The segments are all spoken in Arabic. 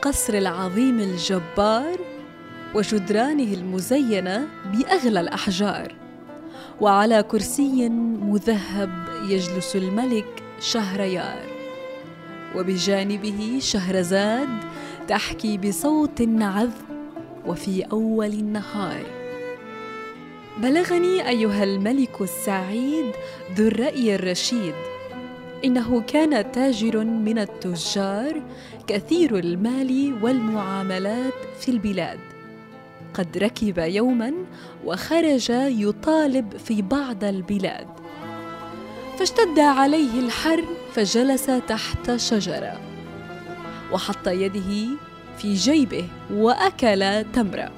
القصر العظيم الجبار وجدرانه المزينة بأغلى الأحجار. وعلى كرسي مذهب يجلس الملك شهريار. وبجانبه شهرزاد تحكي بصوت عذب وفي أول النهار. بلغني أيها الملك السعيد ذو الرأي الرشيد. إنه كان تاجر من التجار كثير المال والمعاملات في البلاد. قد ركب يوما وخرج يطالب في بعض البلاد. فاشتد عليه الحر فجلس تحت شجرة. وحط يده في جيبه وأكل تمرة.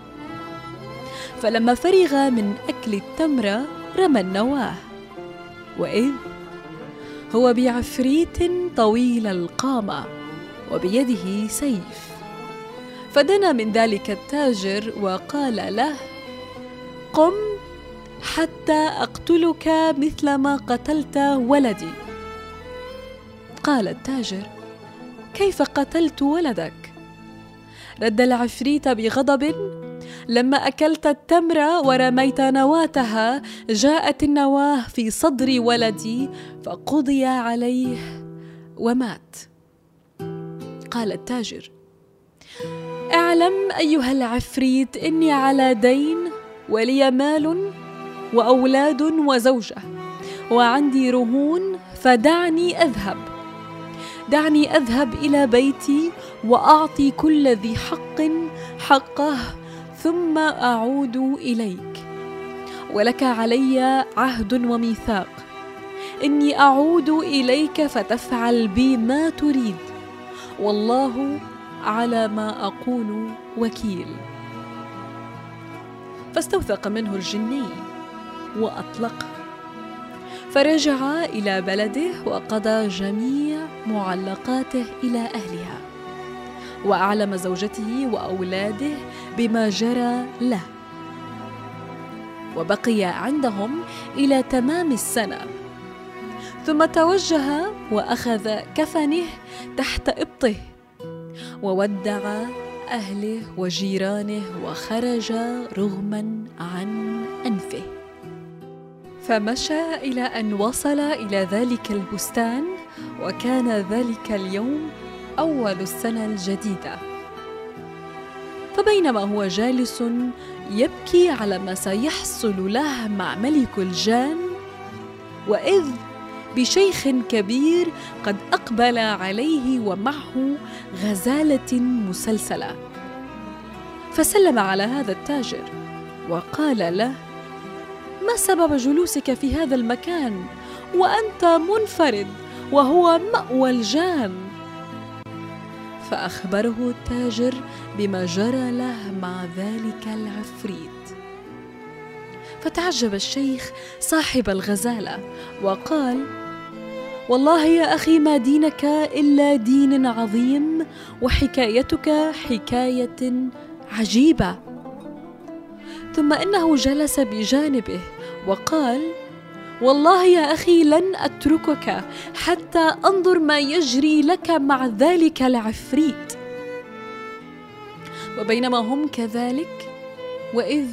فلما فرغ من أكل التمرة رمى النواة. وإذ هو بعفريت طويل القامة وبيده سيف. فدنا من ذلك التاجر وقال له قم حتى أقتلك مثل ما قتلت ولدي. قال التاجر كيف قتلت ولدك؟ رد العفريت بغضب لما أكلت التمر ورميت نواتها جاءت النواه في صدر ولدي فقضي عليه ومات. قال التاجر أعلم أيها العفريت إني على دين ولي مال وأولاد وزوجة وعندي رهون فدعني أذهب. دعني أذهب إلى بيتي وأعطي كل ذي حق حقه ثم أعود إليك. ولك علي عهد وميثاق. إني أعود إليك فتفعل بي ما تريد. والله على ما أقول وكيل. فاستوثق منه الجني واطلقه فرجع إلى بلده وقضى جميع معلقاته إلى أهلها. وأعلم زوجته وأولاده بما جرى له. وبقي عندهم إلى تمام السنة. ثم توجه وأخذ كفنه تحت إبطه. وودع أهله وجيرانه وخرج رغما عن أنفه. فمشى إلى أن وصل إلى ذلك البستان. وكان ذلك اليوم أول السنة الجديدة. فبينما هو جالس يبكي على ما سيحصل له مع ملك الجان وإذ بشيخ كبير قد أقبل عليه ومعه غزالة مسلسلة. فسلم على هذا التاجر وقال له ما سبب جلوسك في هذا المكان؟ وأنت منفرد وهو مأوى الجان. فأخبره التاجر بما جرى له مع ذلك العفريت. فتعجب الشيخ صاحب الغزالة وقال والله يا أخي ما دينك إلا دين عظيم وحكايتك حكاية عجيبة. ثم إنه جلس بجانبه وقال والله يا أخي لن أتركك حتى أنظر ما يجري لك مع ذلك العفريت. وبينما هم كذلك وإذ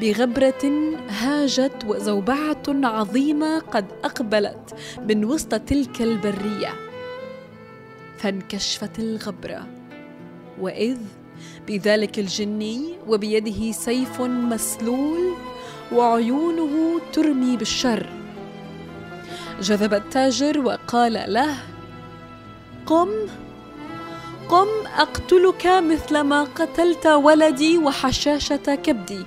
بغبرة هاجت وزوبعة عظيمة قد أقبلت من وسط تلك البرية فانكشفت الغبرة. وإذ بذلك الجني وبيده سيف مسلول وعيونه ترمي بالشر. جذب التاجر وقال له قم قم أقتلك مثلما قتلت ولدي وحشاشة كبدي.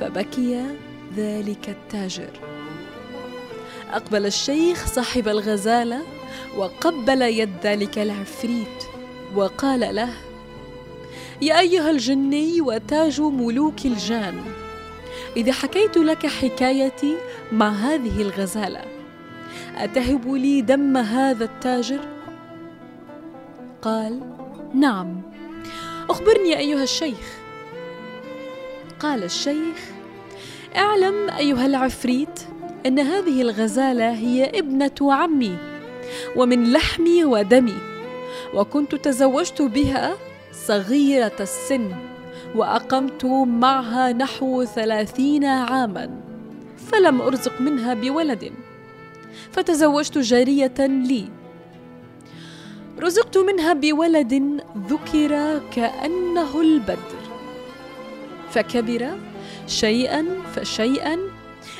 فبكي ذلك التاجر. أقبل الشيخ صاحب الغزالة وقبل يد ذلك العفريت وقال له يا أيها الجني وتاج ملوك الجان إذا حكيت لك حكايتي مع هذه الغزالة أتهب لي دم هذا التاجر؟ قال نعم. أخبرني أيها الشيخ. قال الشيخ اعلم أيها العفريت أن هذه الغزالة هي ابنة عمي ومن لحمي ودمي وكنت تزوجت بها صغيرة السن. وأقمت معها نحو ثلاثين عاما فلم أرزق منها بولد. فتزوجت جارية لي. رزقت منها بولد ذكر كأنه البدر. فكبر شيئا فشيئا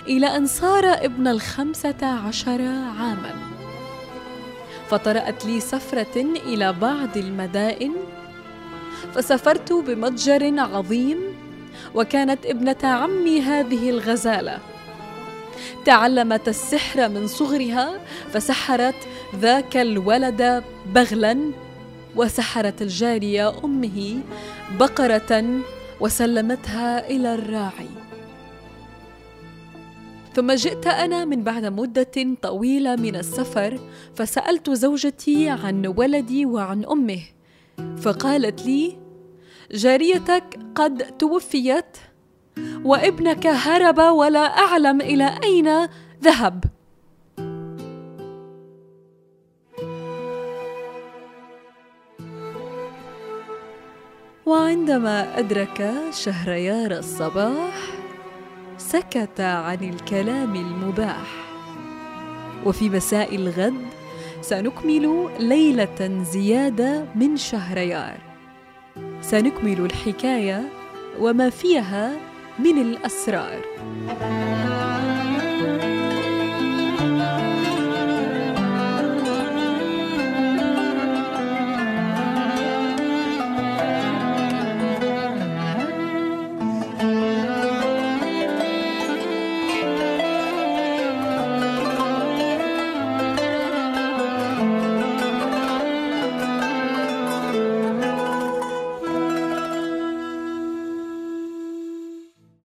إلى أن صار ابن الخمسة عشر عاما. فطرأت لي سفرة إلى بعض المدائن فسافرت بمتجر عظيم وكانت ابنة عمي هذه الغزالة. تعلمت السحر من صغرها فسحرت ذاك الولد بغلا وسحرت الجارية أمه بقرة وسلمتها إلى الراعي. ثم جئت أنا من بعد مدة طويلة من السفر فسألت زوجتي عن ولدي وعن أمه. فقالت لي جاريتك قد توفيت وابنك هرب ولا أعلم إلى أين ذهب. وعندما أدرك شهريار الصباح سكت عن الكلام المباح. وفي مساء الغد سنكمل ليلة زيادة من شهريار. سنكمل الحكاية وما فيها من الأسرار.